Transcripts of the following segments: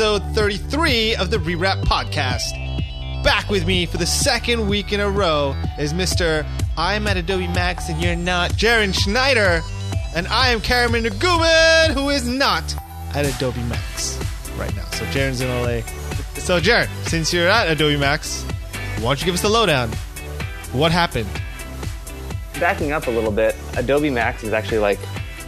episode 33 of the Rewrap Podcast. Back with me for the second week in a row is Mr. I'm at Adobe Max and you're not, Jaron Schneider. And I am Karaman Naguman, who is not at Adobe Max right now. So Jaron's in LA. So, Jaron, since you're at Adobe Max, why don't you give us the lowdown? What happened? backing up a little bit, Adobe Max is actually like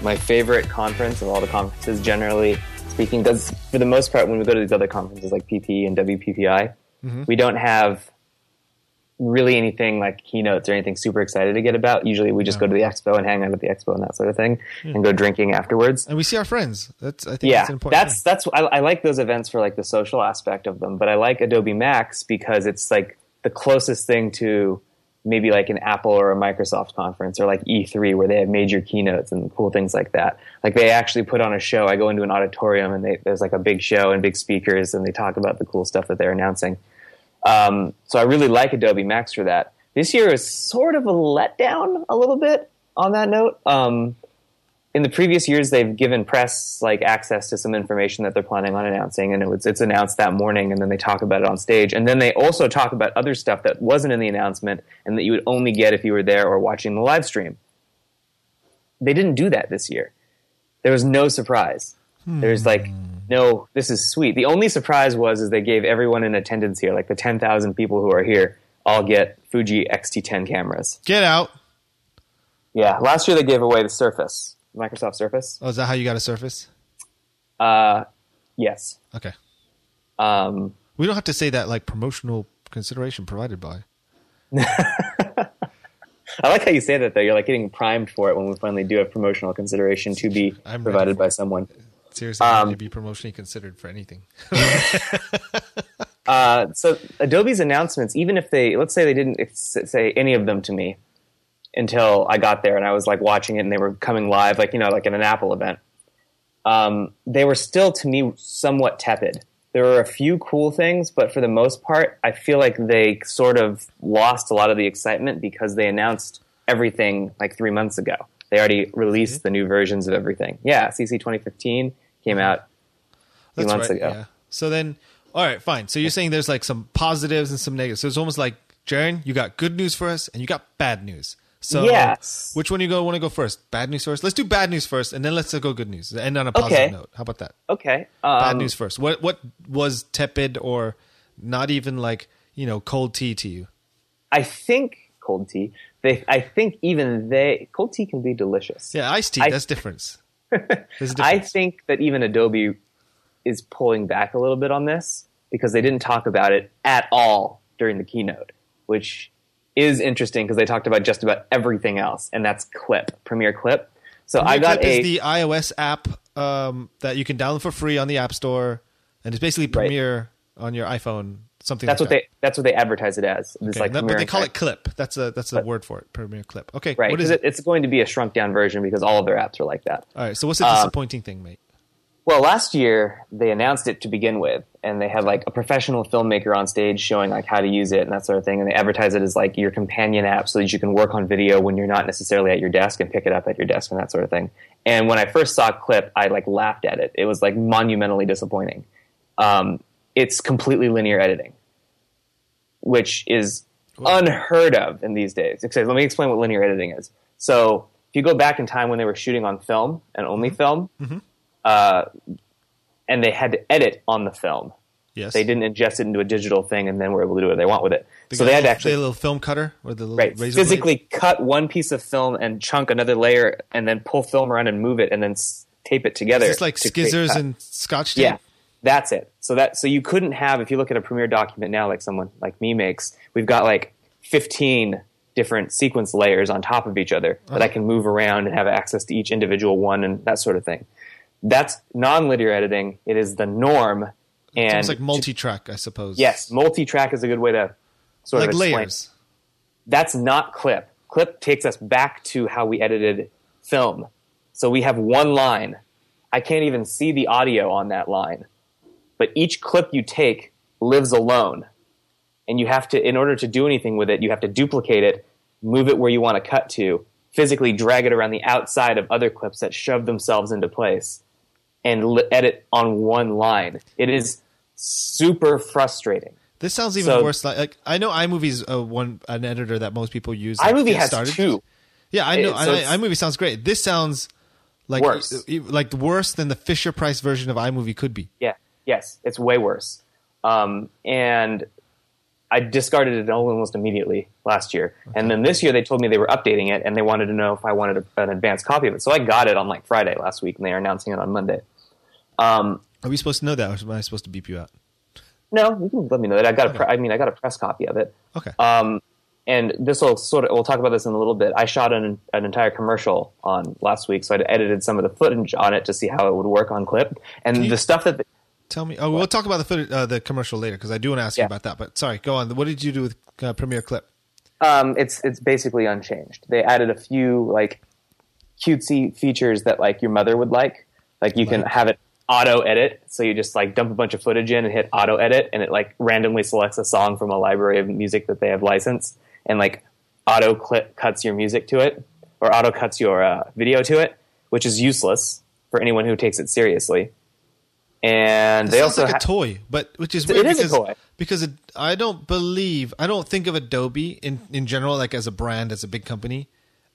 my favorite conference of all the conferences, generally speaking. Because for the most part, when we go to these other conferences like PP and WPPI, mm-hmm. we don't have really anything like keynotes or anything super excited to get about. Usually, we just go to the expo and hang out at the expo and that sort of thing, and go drinking afterwards. And we see our friends. That's I think Yeah, that's important. that's that's I, I like those events for like the social aspect of them, but I like Adobe Max because it's like the closest thing to maybe like an Apple or a Microsoft conference or like E3 where they have major keynotes and cool things like that. Like they actually put on a show. I go into an auditorium and they, there's like a big show and big speakers and they talk about the cool stuff that they're announcing. Um, so I really like Adobe Max for that. This year is sort of a letdown a little bit on that note. Um, in the previous years, they've given press like access to some information that they're planning on announcing, and it was, it's announced that morning, and then they talk about it on stage, and then they also talk about other stuff that wasn't in the announcement and that you would only get if you were there or watching the live stream. They didn't do that this year. There was no surprise. Hmm. There's like no, this is sweet. The only surprise was is they gave everyone in attendance here, like the ten thousand people who are here, all get Fuji X-T10 cameras. Get out. Yeah, last year they gave away the Surface, Microsoft Surface. Oh, is that how you got a Surface? Uh, yes. Okay. Um, We don't have to say that like promotional consideration provided by. I like how you say that though. You're like getting primed for it when we finally do have promotional consideration to be I'm provided by it. someone. Seriously, Um, um, be promotionally considered for anything. Uh, so Adobe's announcements, even if they, let's say they didn't say any of them to me until I got there and I was like watching it and they were coming live, like, you know, like in an Apple event, um, they were still to me somewhat tepid. There were a few cool things, but for the most part, I feel like they sort of lost a lot of the excitement because they announced everything like three months ago. They already released the new versions of everything. Yeah, CC 2015 came out a few months right. ago. Yeah. So then, all right, fine. So you're saying there's like some positives and some negatives. So it's almost like, Jaron, you got good news for us and you got bad news. So Yes. which one you go want to go first? Bad news first. Let's do bad news first, and then let's go good news. End on a positive Okay. note. How about that? Okay. Um, Bad news first. What what was tepid or not even like you know cold tea to you? I think cold tea. They, I think even they, cold tea can be delicious. Yeah, iced tea. I- that's difference. A I difference. think that even Adobe is pulling back a little bit on this because they didn't talk about it at all during the keynote, which is interesting because they talked about just about everything else, and that's Clip, Premiere Clip. So I got Clip a is the iOS app um, that you can download for free on the App Store, and it's basically Right. Premiere on your iPhone. Something that's like what that. they that's what they advertise it as. It's Okay, like that- but they call it Clip. That's a that's the word for it. Premiere Clip. Okay, right What is it? it, it's going to be a shrunk down version because all of their apps are like that. All right. So what's the Um, disappointing thing, mate? Well, last year they announced it to begin with, and they had like a professional filmmaker on stage showing like how to use it and that sort of thing. And they advertise it as like your companion app so that you can work on video when you're not necessarily at your desk and pick it up at your desk and that sort of thing. And when I first saw a Clip, I like laughed at it. It was like monumentally disappointing. Um, it's completely linear editing, which is unheard of in these days. Except, let me explain what linear editing is. So if you go back in time when they were shooting on film and only film, uh, and they had to edit on the film. Yes. They didn't ingest it into a digital thing and then were able to do what they want with it. So they had to actually a little film cutter or the little right, physically blade? cut one piece of film and chunk another layer and then pull film around and move it and then s- tape it together. Is this like to skizzers and scotch tape? Yeah, that's it. So that so you couldn't have if you look at a Premiere document now, like someone like me makes, we've got like fifteen different sequence layers on top of each other that I Uh-huh. can move around and have access to each individual one and that sort of thing. That's non-linear editing. It is the norm. And It's like multi-track, I suppose. yes, multi-track is a good way to sort like of explain. layers. That's not clip. Clip takes us back to how we edited film. So we have one line. I can't even see the audio on that line. But each clip you take lives alone. And you have to, in order to do anything with it, you have to duplicate it, move it where you want to cut to, physically drag it around the outside of other clips that shove themselves into place. And li- edit on one line. It is super frustrating. This sounds even So- worse. Like, like I know iMovie's uh, one an editor that most people use. to iMovie has started. two. Yeah, I know. It- so I, iMovie sounds great. This sounds like Worse. like worse than the Fisher Price version of iMovie could be. Yeah, yes, it's way worse. Um, and I discarded it almost immediately last year. And then this year they told me they were updating it and they wanted to know if I wanted a, an advanced copy of it. So I got it on like Friday last week and they are announcing it on Monday. Um, Are we supposed to know that, or am I supposed to beep you out? no, you can let me know that. I got a, pre- I mean, I got a press copy of it. Okay. Um, and this will sort of, we'll talk about this in a little bit. I shot an, an entire commercial on last week, so I'd edited some of the footage on it to see how it would work on clip. And you- the stuff that, Tell me. Oh, we'll talk about the footage, uh, the commercial later because I do want to ask you about that. But sorry, go on. What did you do with uh, Premiere Clip? Um, it's it's basically unchanged. They added a few like cutesy features that like your mother would like. Like you can have it auto edit, so you just like dump a bunch of footage in and hit auto edit, and it like randomly selects a song from a library of music that they have licensed, and like auto clip cuts your music to it, or auto cuts your uh, video to it, which is useless for anyone who takes it seriously. And It they sounds also like ha- a toy, but which is It weird is a because toy. because it, I don't believe I don't think of Adobe in in general like as a brand as a big company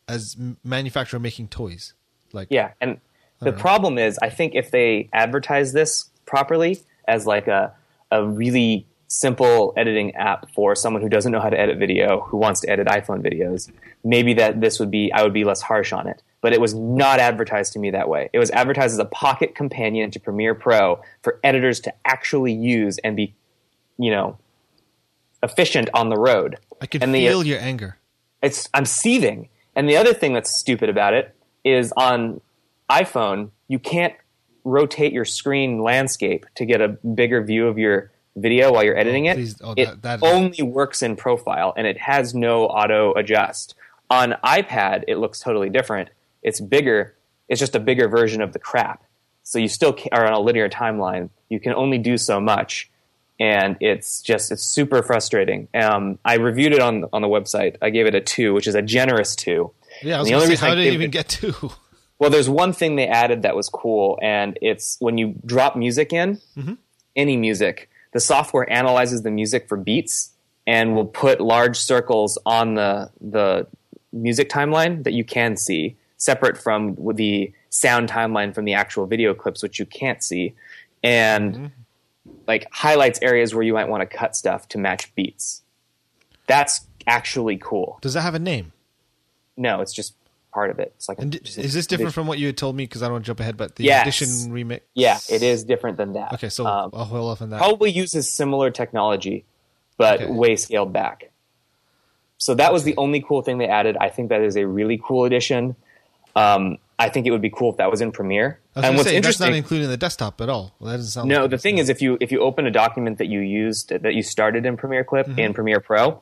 as manufacturer making toys. Like Yeah, and the know. problem is, I think if they advertise this properly as like a a really simple editing app for someone who doesn't know how to edit video, who wants to edit iPhone videos, maybe that this would be I would be less harsh on it. But it was not advertised to me that way. It was advertised as a pocket companion to Premiere Pro for editors to actually use and be, you know, efficient on the road. I can and the- feel your anger. it's I'm seething. And the other thing that's stupid about it is on iPhone, you can't rotate your screen landscape to get a bigger view of your video while you're editing it. please- oh, it that- that- only works in profile and it has no auto adjust. On iPad, it looks totally different. It's bigger. It's just a bigger version of the crap. So you still are on a linear timeline. You can only do so much and it's just it's super frustrating. Um, I reviewed it on on the website. I gave it a two, which is a generous two. Yeah, I was And the only say, reason how I did it even it- get to? Well, there's one thing they added that was cool, and it's when you drop music in, mm-hmm. any music, the software analyzes the music for beats and will put large circles on the the music timeline that you can see, separate from the sound timeline from the actual video clips, which you can't see, and mm-hmm. like highlights areas where you might want to cut stuff to match beats. That's actually cool. Does that have a name? No, it's just part of it. It's like a- And a is this different from what you had told me? Because I don't want to jump ahead, but the Yes. edition remix. Yeah, it is different than that. Okay, so Um, I'll hold off on that. probably uses similar technology, but Okay. way scaled back. So that was the only cool thing they added. I think that is a really cool addition. Um, I think it would be cool if that was in Premiere. I was and going to what's say that's interesting, not including the desktop at all. Well, that doesn't sound. no, like the thing is, if you if you open a document that you used that you started in Premiere Clip Mm-hmm. in Premiere Pro,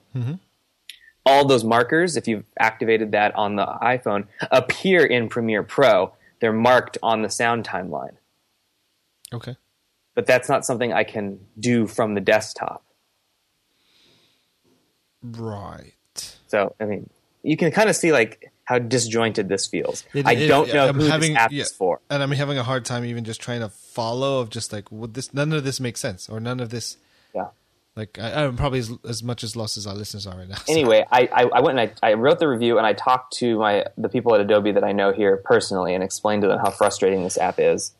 all those markers, if you've activated that on the iPhone, appear in Premiere Pro. They're marked on the sound timeline, okay. but that's not something I can do from the desktop. Right. So I mean, you can kind of see like how disjointed this feels. It- I it- don't know I'm who having- this app yeah, is for. and I'm having a hard time even just trying to follow. Of just like, would this? None of this makes sense, or none of this. Yeah. Like, I, I'm probably as, as much as lost as our listeners are right now. So- Anyway, I, I, I went and I, I wrote the review and I talked to my the people at Adobe that I know here personally and explained to them how frustrating this app is.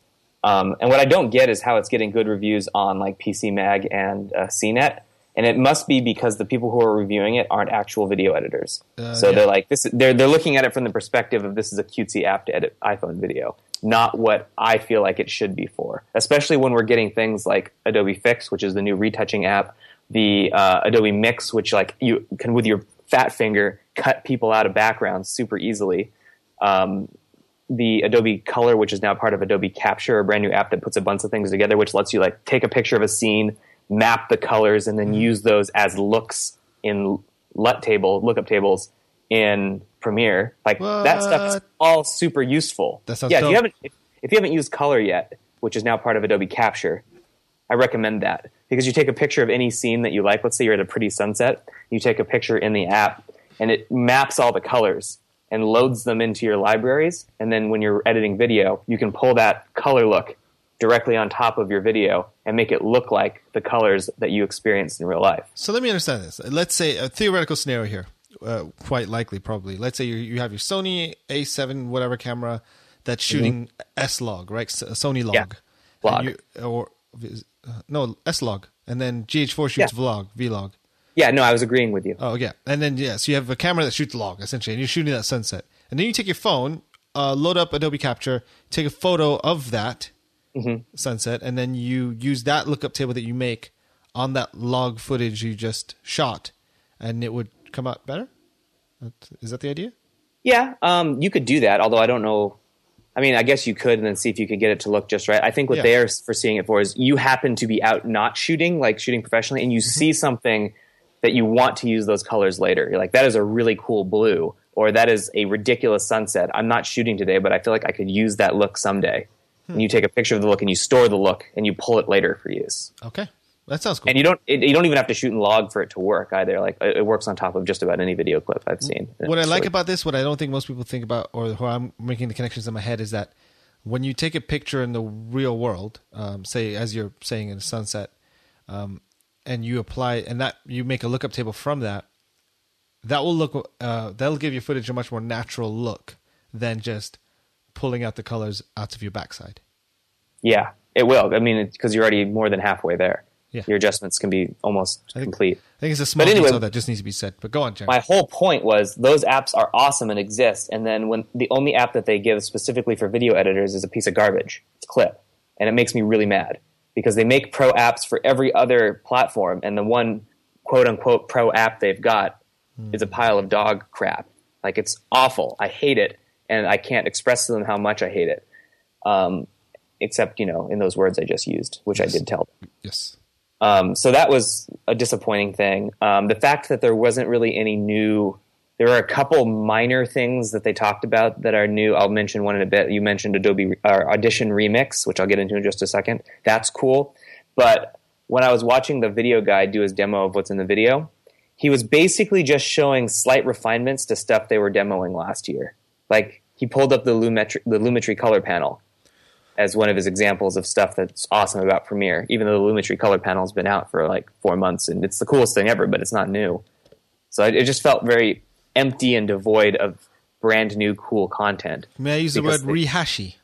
Um, and what I don't get is how it's getting good reviews on like PC Mag and uh, CNET. And it must be because the people who are reviewing it aren't actual video editors. Uh, so yeah. they're like this. They're they're looking at it from the perspective of this is a cutesy app to edit iPhone video, not what I feel like it should be for. Especially when we're getting things like Adobe Fix, which is the new retouching app, the uh, Adobe Mix, which like you can with your fat finger cut people out of backgrounds super easily. Um, the Adobe Color, which is now part of Adobe Capture, a brand new app that puts a bunch of things together, which lets you like take a picture of a scene, map the colors, and then use those as looks in LUT table lookup tables in Premiere. Like that stuff is all super useful. That sounds yeah, if you haven't if, if you haven't used Color yet, which is now part of Adobe Capture, I recommend that because you take a picture of any scene that you like. Let's say you're at a pretty sunset, you take a picture in the app, and it maps all the colors and loads them into your libraries. And then when you're editing video, you can pull that color look directly on top of your video and make it look like the colors that you experienced in real life. So let me understand this. Let's say a theoretical scenario here, uh, quite likely, probably. Let's say you, you have your Sony A7 whatever camera that's shooting S log, right? S- Sony log, Yeah. Vlog. And you- or uh, no S log, and then GH4 shoots Yeah. vlog, vlog. Yeah, no, I was agreeing with you. Oh yeah, and then yeah, so you have a camera that shoots log essentially, and you're shooting that sunset, and then you take your phone, uh, load up Adobe Capture, take a photo of that sunset, and then you use that lookup table that you make on that log footage you just shot, and it would come out better. Is that the idea? Yeah, um, you could do that, although I don't know. I mean, I guess you could and then see if you could get it to look just right. I think what Yeah. they're foreseeing it for is you happen to be out not shooting, like shooting professionally, and you Mm-hmm. see something that you want to use those colors later. You're like, that is a really cool blue, or that is a ridiculous sunset. I'm not shooting today, but I feel like I could use that look someday. Hmm. And you take a picture of the look and you store the look and you pull it later for use. Okay, that sounds cool. And you don't it, you don't even have to shoot in log for it to work either. Like it it works on top of just about any video clip I've seen. what I like about this, what I don't think most people think about, or how I'm making the connections in my head, is that when you take a picture in the real world, um, say as you're saying in a sunset, um, and you apply and that you make a lookup table from that, that will look uh, that'll give your footage a much more natural look than just pulling out the colors out of your backside. Yeah, it will. I mean, because you're already more than halfway there. Yeah. Your adjustments can be almost think- complete. I think it's a small But anyway- detail that just needs to be said. But go on. My whole point was those apps are awesome and exist, and then when the only app that they give specifically for video editors is a piece of garbage, it's Clip, and it makes me really mad because they make pro apps for every other platform, and the one quote unquote pro app they've got is a pile of dog crap. Like it's awful. I hate it, and I can't express to them how much I hate it. Um, except you know in those words I just used, which I did tell them. yes. Um, so that was a disappointing thing. Um, the fact that there wasn't really any new, there are a couple minor things that they talked about that are new. I'll mention one in a bit. You mentioned Adobe uh, Audition Remix, which I'll get into in just a second. That's cool. But when I was watching the video guy do his demo of what's in the video, he was basically just showing slight refinements to stuff they were demoing last year. Like he pulled up the Lumetri, the Lumetri color panel as one of his examples of stuff that's awesome about Premiere, even though the Lumetri color panel's been out for like four months and it's the coolest thing ever, but it's not new. So it, it just felt very empty and devoid of brand new cool content. May I use the word they- rehashy?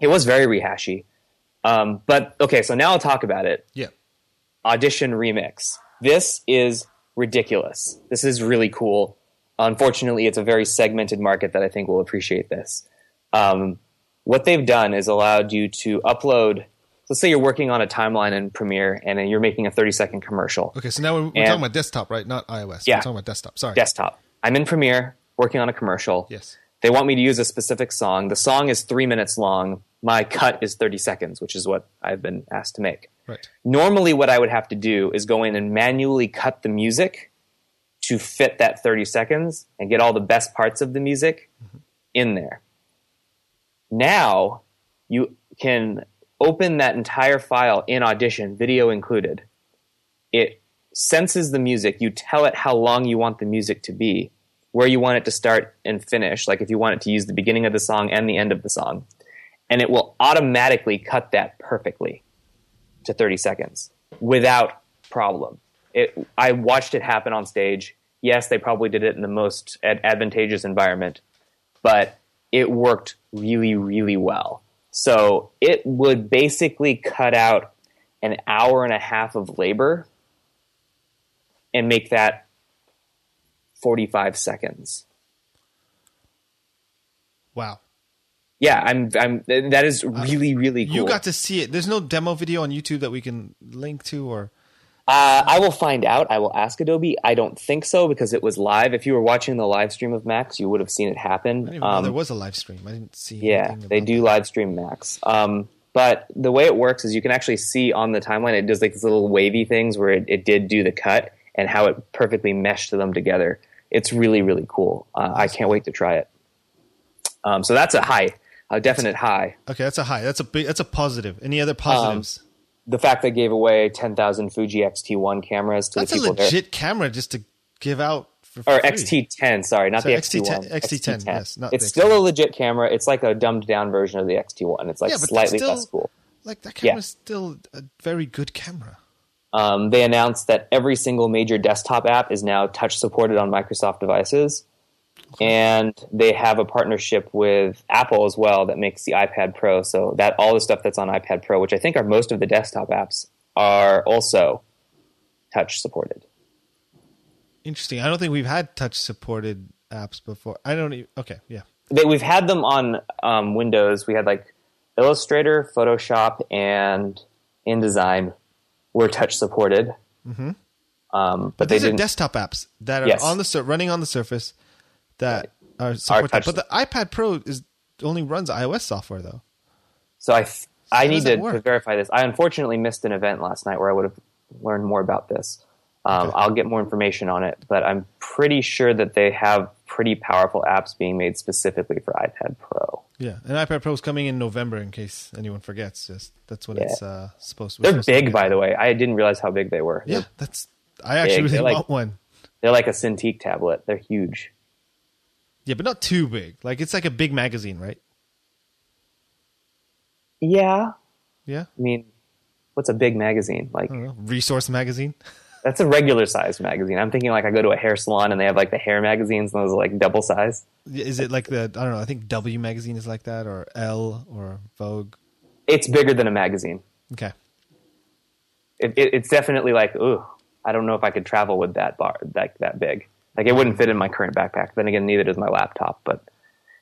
It was very rehashy. Um, but okay, so now I'll talk about it. Yeah. Audition Remix. This is ridiculous. This is really cool. Unfortunately, it's a very segmented market that I think will appreciate this. Um, what they've done is allowed you to upload. Let's say you're working on a timeline in Premiere and you're making a 30 second commercial. Okay, so now we're, we're And- talking about desktop, right? Not iOS. Yeah. We're talking about desktop. Sorry. Desktop. I'm in Premiere working on a commercial. Yes. They want me to use a specific song. The song is three minutes long. My cut is 30 seconds, which is what I've been asked to make. Right. Normally, what I would have to do is go in and manually cut the music to fit that 30 seconds and get all the best parts of the music mm-hmm. in there. Now, you can open that entire file in Audition, video included. It senses the music. You tell it how long you want the music to be, where you want it to start and finish, like if you want it to use the beginning of the song and the end of the song. And it will automatically cut that perfectly to 30 seconds without problem. It, I watched it happen on stage. Yes, they probably did it in the most ad- advantageous environment, but it worked really, really well. So it would basically cut out an hour and a half of labor and make that 45 seconds. Wow. Yeah, I'm. I'm. That is uh, really, really cool. You got to see it. There's no demo video on YouTube that we can link to, or Uh, I will find out. I will ask Adobe. I don't think so because it was live. If you were watching the live stream of Max, you would have seen it happen. I didn't know Um, there was a live stream. I didn't see. It. Yeah, they do live stream Max. Um, but the way it works is you can actually see on the timeline it does like these little wavy things where it, it did do the cut and how it perfectly meshed them together. It's really really cool. Uh, I can't wait to try it. Um, so that's a high, a definite high. Okay, that's a high. That's a big. That's a positive. Any other positives? The fact they gave away ten thousand Fuji X-T1 cameras to that's the a people there. legit camera just to give out for or free. XT10, sorry, not Sorry, the XT10, XT1. XT10, yes, not it's still a legit camera. It's like a dumbed down version of the XT1. It's like Yeah, that's slightly still- less cool. Like that Yeah. camera's still a very good camera. Um, they announced that every single major desktop app is now touch supported on Microsoft devices. And they have a partnership with Apple as well that makes the iPad Pro so that all the stuff that's on iPad Pro, which I think are most of the desktop apps, are also touch supported. Interesting. I don't think we've had touch supported apps before. I don't even. Okay, yeah. They, we've had them on um, Windows. We had like Illustrator, Photoshop, and InDesign were touch supported. Mm-hmm. Um, but, But these are desktop apps that are Yes. on the sur- running on the Surface that are support that. But the iPad Pro is only runs iOS software though. So I, th- I need to, to verify this. I unfortunately missed an event last night where I would have learned more about this. Um, Okay. I'll get more information on it, but I'm pretty sure that they have pretty powerful apps being made specifically for iPad Pro. Yeah, and iPad Pro is coming in November. In case anyone forgets, just that's when Yeah. it's uh, supposed to. They're supposed big, be. by the way. I didn't realize how big they were. Yeah, They're, that's. I actually really They're like- want one. they're like a Cintiq tablet. They're huge. Yeah, but not too big. Like it's like a big magazine, right? Yeah, Yeah, I mean, what's a big magazine? Like I don't know. Resource magazine. that's a regular sized magazine. I'm thinking like I go to a hair salon and they have like the hair magazines and those are like double size. Is it like the I don't know? I think W magazine is like that, or Elle, or Vogue. It's bigger than a magazine. Okay, it, it, it's definitely like, ooh, I don't know if I could travel with that bar like that big. Like it wouldn't fit in my current backpack. Then again, neither does my laptop. But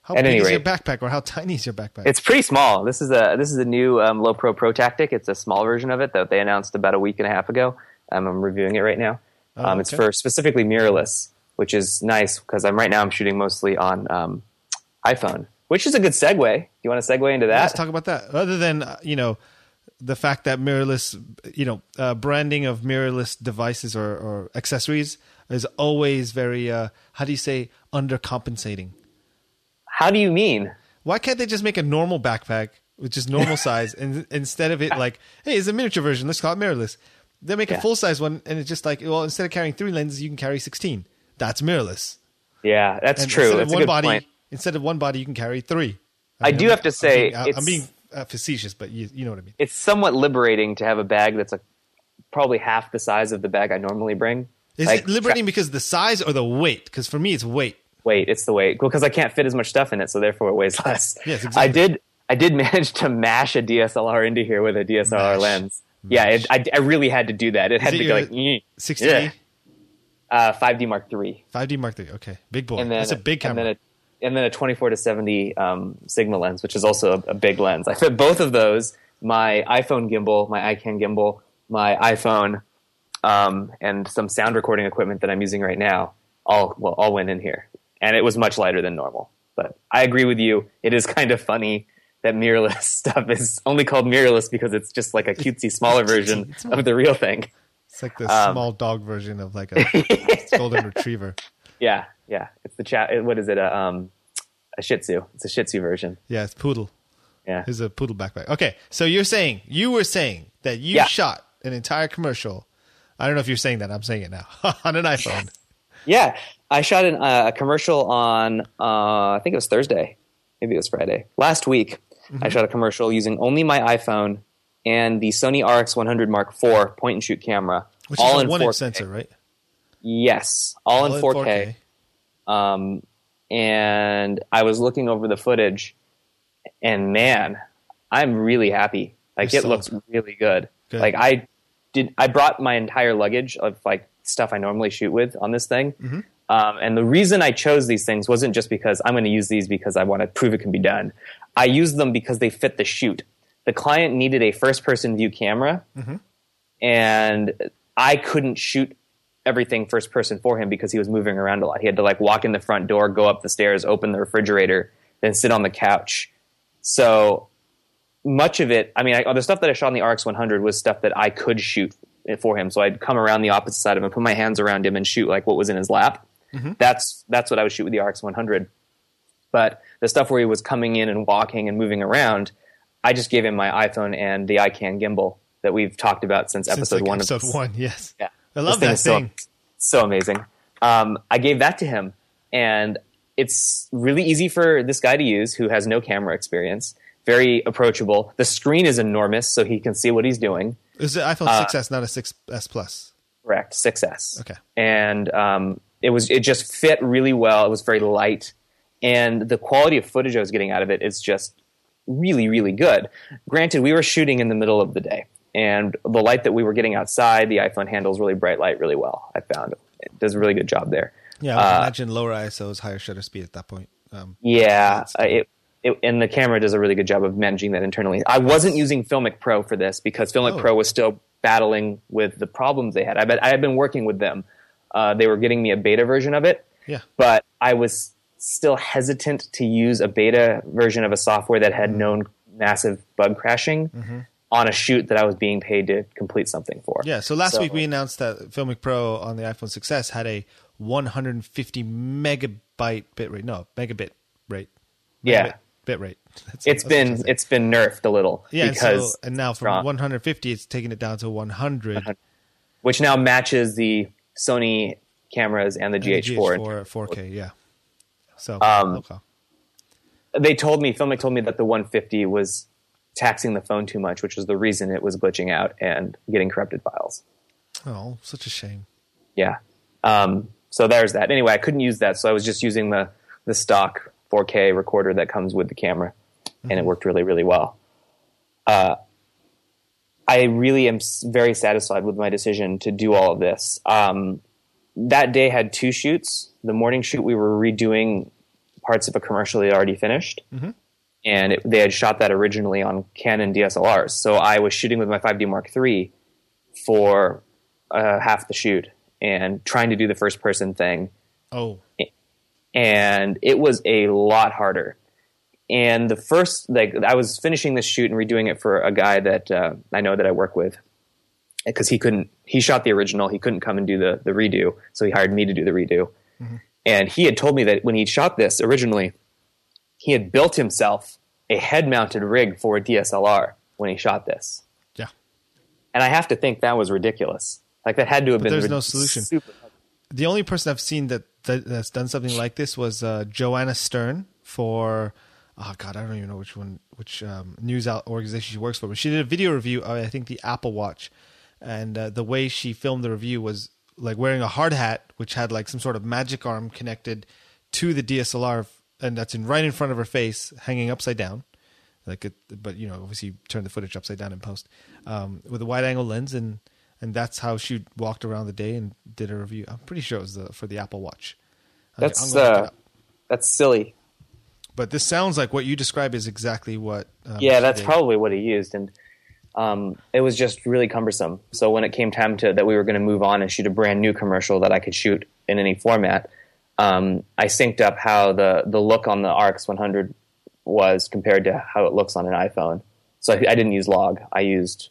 how At big any is your backpack, or how tiny is your backpack? it's pretty small. This is a this is a new um, Lowepro ProTactic. It's a small version of it that they announced about a week and a half ago. Um, I'm reviewing it right now. Oh, Um, It's okay. for specifically mirrorless, which is nice because I'm right now I'm shooting mostly on um, iPhone, which is a good segue. Do you want to segue into that? Let's talk about that. Other than uh, you know, the fact that mirrorless, you know, uh, branding of mirrorless devices or, or accessories is always very. Uh, how do you say undercompensating? How do you mean? Why can't they just make a normal backpack with just normal size, and instead of it like, hey, it's a miniature version, let's call it mirrorless. They make a full size one, and it's just like, well, instead of carrying three lenses, you can carry sixteen. That's mirrorless. Yeah, that's And true. Instead That's of one body, point. instead of one body, you can carry three. I mean, do I'm- have to I'm say, being, I'm being uh, facetious, but you, you know what I mean. It's somewhat liberating to have a bag that's a, probably half the size of the bag I normally bring. Is Like, it liberating because of the size or the weight? Because for me, it's weight. weight. It's the weight because I can't fit as much stuff in it, so therefore it weighs less. Yes, exactly. I did. I did manage to mash a DSLR into here with a DSLR Mash. lens. Yeah, it, I, I really had to do that. It had it to go like 60 Yeah. uh, 5D Mark III, 5D Mark III. Okay, big boy. and then That's a big and camera. then a, and then a 24 to 70 um, Sigma lens, which is also a, a big lens. I fit both of those. My iPhone gimbal, my Ikan gimbal, my iPhone, um, and some sound recording equipment that I'm using right now. All well, all went in here, and it was much lighter than normal. But I agree with you. It is kind of funny that mirrorless stuff is only called mirrorless because it's just like a cutesy, smaller version of the real thing. it's like the um, small dog version of like a golden retriever. Yeah, yeah. It's the chat. What is it? A, um, a Shih Tzu. It's a Shih Tzu version. Yeah, it's poodle. Yeah. It's a poodle backpack. Okay, so you're saying you were saying that you Yeah. shot an entire commercial. I don't know if you're saying that. I'm saying it now on an iPhone. Yeah, I shot an, uh, a commercial on uh, I think it was Thursday, maybe it was Friday last week. Mm-hmm. I shot a commercial using only my iPhone and the Sony RX100 Mark IV point and shoot camera, Which all is in one 4K. inch sensor, right? Yes, all, in 4K. Um, and I was looking over the footage, and man, I'm really happy. Like You're it looks really good. Good. Like I did, I brought my entire luggage of like stuff I normally shoot with on this thing. Mm-hmm. Um, and the reason I chose these things wasn't just because I'm going to use these because I want to prove it can be done. I used them because they fit the shoot. The client needed a first-person view camera, Mm-hmm. and I couldn't shoot everything first person for him because he was moving around a lot. He had to like walk in the front door, go up the stairs, open the refrigerator, then sit on the couch. So much of it, I mean, I, the stuff that I shot on the RX 100 was stuff that I could shoot for him. So I'd come around the opposite side of him, put my hands around him, and shoot like what was in his lap. That's that's what I would shoot with the RX 100. But the stuff where he was coming in and walking and moving around, I just gave him my iPhone and the Ikan gimbal that we've talked about since, Since episode like one. of episode one, yes. Yeah. I love This that thing thing. So, so amazing. Um, I gave that to him, and it's really easy for this guy to use who has no camera experience. Very approachable. The screen is enormous, so he can see what he's doing. Is it iPhone Uh, 6s, not a 6s Plus? Correct, 6S. Okay. And um, it was it just fit really well. It was very light, and the quality of footage I was getting out of it is just really really good. Granted, we were shooting in the middle of the day, and the light that we were getting outside, the iPhone handles really bright light really well. I found it does a really good job there. Yeah, I Uh, imagine lower ISOs, higher shutter speed at that point. Um, Yeah, uh, it, it, and the camera does a really good job of managing that internally. I wasn't using Filmic Pro for this because Filmic Oh. Pro was still battling with the problems they had. I, I had been working with them. Uh, they were getting me a beta version of it, yeah. but I was still hesitant to use a beta version of a software that Mm-hmm. had known massive bug crashing on a shoot that I was being paid to complete something for. Yeah, so last So- week we announced that Filmic Pro on the iPhone 6s had a 150 megabyte bit rate. No, megabit rate. Yeah. Bit rate. That's- It's that's been it's been nerfed a little yeah, because so, and now from strong. 150, it's taking it down to 100. which now matches the Sony cameras and the and GH4. GH4 4K. Yeah. So Um, okay. They told me, Filmic told me that the 150 was taxing the phone too much, which was the reason it was glitching out and getting corrupted files. Oh, such a shame. Yeah. Um, so there's that. Anyway, I couldn't use that, so I was just using the the stock 4K recorder that comes with the camera, and it worked really, really well. Uh, I really am very satisfied with my decision to do all of this. Um, that day had two shoots. The morning shoot, we were redoing parts of a commercial they had already finished, and it, they had shot that originally on Canon DSLRs. So I was shooting with my 5D Mark III for uh, half the shoot and trying to do the first person thing Oh, and it was a lot harder. And the first like i was finishing this shoot and redoing it for a guy that uh, i know that i work with because he couldn't he shot the original. He couldn't come and do the, the redo so he hired me to do the redo. And he had told me that when he shot this originally he had built himself a head mounted rig for a dslr when he shot this. Yeah. and i have to think that was ridiculous. Like that had to have But been there's rid- no solution. super The only person I've seen that, that that's done something like this was uh, Joanna Stern for oh god, I don't even know which one, which um, news organization she works for, but she did a video review of I think the Apple Watch, and uh, the way she filmed the review was like wearing a hard hat, which had like some sort of magic arm connected to the DSLR, and that's in right in front of her face, hanging upside down. Like, it, but you know, obviously, turn the footage upside down in post um, with a wide angle lens, and and that's how she walked around the day and did a review. I'm pretty sure it was the, for the Apple Watch. I'm- that's I'm gonna look it uh, that's silly But this sounds like what you describe is exactly what. Um, yeah, that's did. probably what he used, and um, it was just really cumbersome. So when it came time to that we were going to move on and shoot a brand new commercial that I could shoot in any format, um, I synced up how the the look on the RX 100 was compared to how it looks on an iPhone. So I, I didn't use log. I used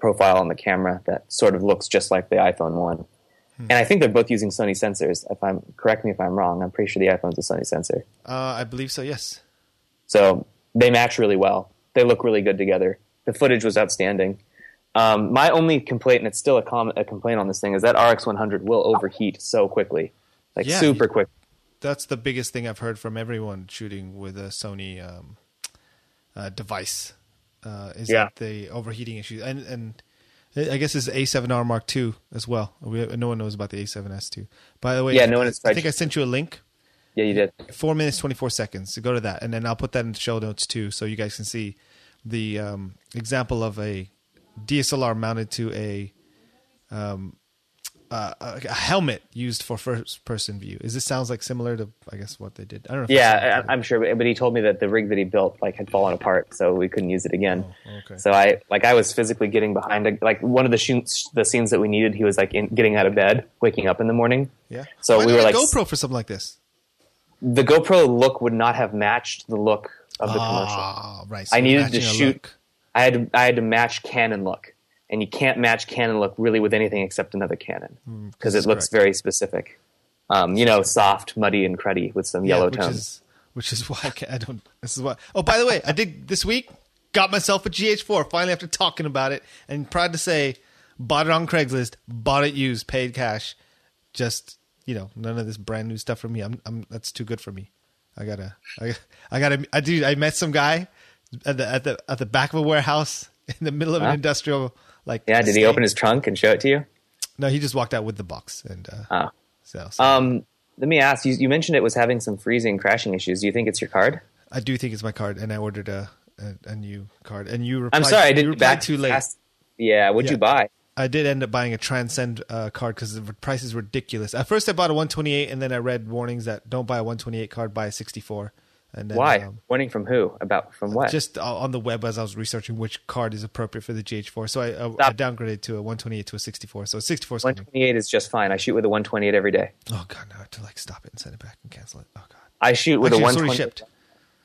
profile on the camera that sort of looks just like the iPhone one. And I think they're both using Sony sensors. If I'm correct me if I'm wrong, I'm pretty sure the iPhone's a Sony sensor. Uh, I believe so. Yes. So they match really well. They look really good together. The footage was outstanding. Um, my only complaint, and it's still a, com- a complaint on this thing, is that RX 100 will overheat so quickly, like Yeah, super quick. That's the biggest thing I've heard from everyone shooting with a Sony um, uh, device. Uh, is Yeah. that the overheating issue, and and I guess it's A7R Mark II as well. We, no one knows about the A7S too. By the way, Yeah, no one has I think I sent you a link. Yeah, you did. four minutes twenty four seconds. So go to that, and then I'll put that in the show notes too, so you guys can see the um, example of a DSLR mounted to a um, uh, a a helmet used for first person view. Is this sounds like similar to I guess what they did? I don't know. If Yeah, I, I'm sure, but he told me that the rig that he built like had fallen apart, so we couldn't use it again. Oh, okay. So I like I was physically getting behind a, like one of the shoots, the scenes that we needed. He was like in, getting out of bed, waking up in the morning. yeah. So Why we were like GoPro for something like this. the GoPro look would not have matched the look of the commercial. Ah, right. So I needed to shoot. look. I had I had to match Canon look, and you can't match Canon look really with anything except another Canon because that's it looks correct. very specific. Um, you know, soft, muddy, and cruddy with some yellow which tones. Is, which is why I, can't, I don't. This is why. Oh, by the way, I did this week. Got myself a GH4 finally after talking about it, and proud to say, bought it on Craigslist. Bought it used, paid cash. Just you know, none of this brand new stuff for me. I'm, I'm that's too good for me. I gotta, I, I gotta, I do. I met some guy at the at the at the back of a warehouse in the middle of an industrial like. Yeah, did he open his trunk and show it to you? No, he just walked out with the box, and uh, Oh. so, so Um, let me ask you. You mentioned it was having some freezing, crashing issues. Do you think it's your card? I do think it's my card, and I ordered a a, a new card, and you replied. I'm sorry, I didn't back too late. fast. Yeah, what'd Yeah. you buy? I did end up buying a Transcend uh, card because the price is ridiculous. At first, I bought a 128, and then I read warnings that don't buy a 128 card, buy a 64. And then, Why? um, Warning from who? About from what? just on the web as I was researching which card is appropriate for the GH4. So I, uh, I downgraded to a 128 to a 64. So 64 is coming. 128 is just fine. I shoot with a 128 every day. Oh god, now I have to like stop it and send it back and cancel it. Oh god. I shoot with Actually, a it's already 120. shipped.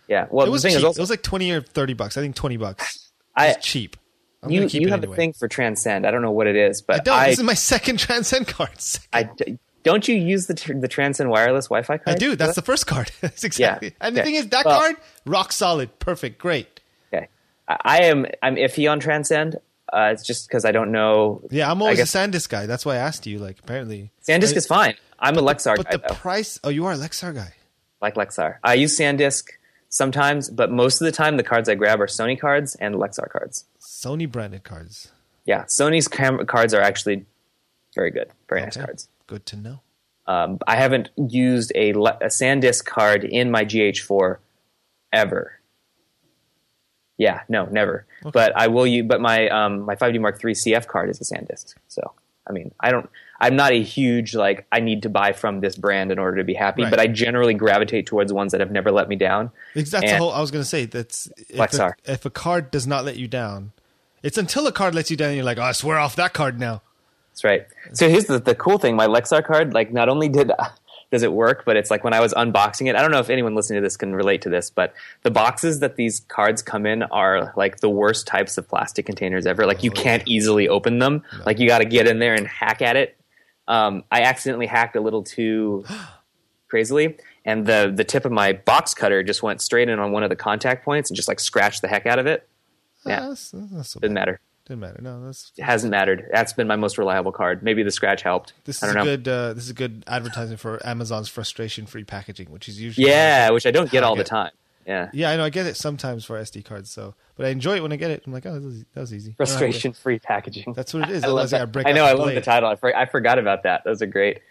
Yeah. Well, It was the thing cheap. is also it was like 20 or 30 bucks. I think 20 bucks. I- It's cheap. I'm you you it have anyway. a thing for transcend. I don't know what it is, I but don't. I this is my second Transcend card. Second. I, don't you use the tr- the transcend wireless Wi-Fi card? I do. That's the first card. That's exactly. And the Okay. thing is, that Well- card rock solid, perfect, great. okay. I, I am I'm iffy on transcend. Uh, it's just because I don't know. Yeah, I'm always a SanDisk guy. That's why I asked you. Like, apparently, SanDisk I- is fine. I'm a Lexar But guy the though. price. Oh, you are a Lexar guy. like Lexar. I use SanDisk sometimes, but most of the time the cards I grab are Sony cards and Lexar cards. Sony branded cards. Yeah, Sony's cam- cards are actually very good, very nice cards. Good to know. Um, I haven't used a, a SanDisk card in my GH4 ever. Yeah, no, never. But I will use. But my um, my 5D Mark III CF card is a SanDisk. So I mean, I don't. I'm not a huge like I need to buy from this brand in order to be happy. Right. But I generally gravitate towards ones that have never let me down. The whole. I was gonna say that's if a, if a card does not let you down, it's until a card lets you down. and You're like, oh, I swear off that card now. That's right. So here's the, the cool thing: my Lexar card, like, not only did does it work, but it's like when I was unboxing it. I don't know if anyone listening to this can relate to this, but the boxes that these cards come in are like the worst types of plastic containers ever. Like, you can't easily open them. Like, you got to get in there and hack at it. Um, I accidentally hacked a little too crazily, and the the tip of my box cutter just went straight in on one of the contact points and just like scratched the heck out of it. Yeah. Ah, that's, that's so Didn't bad. matter. Didn't matter. No, that's It hasn't mattered. That's been my most reliable card. Maybe the scratch helped. this I is don't a know. good. Uh, this is good advertising for Amazon's frustration-free packaging, which is usually Yeah, which I don't get all the time. Yeah. Yeah, I know. I get it sometimes for SD cards. So, but I enjoy it when I get it. I'm like, oh, that was, that was easy. I don't have to- Frustration free packaging. That's what it is. I love I that. break I know. I love the title. I, for, I forgot about that. Those are great.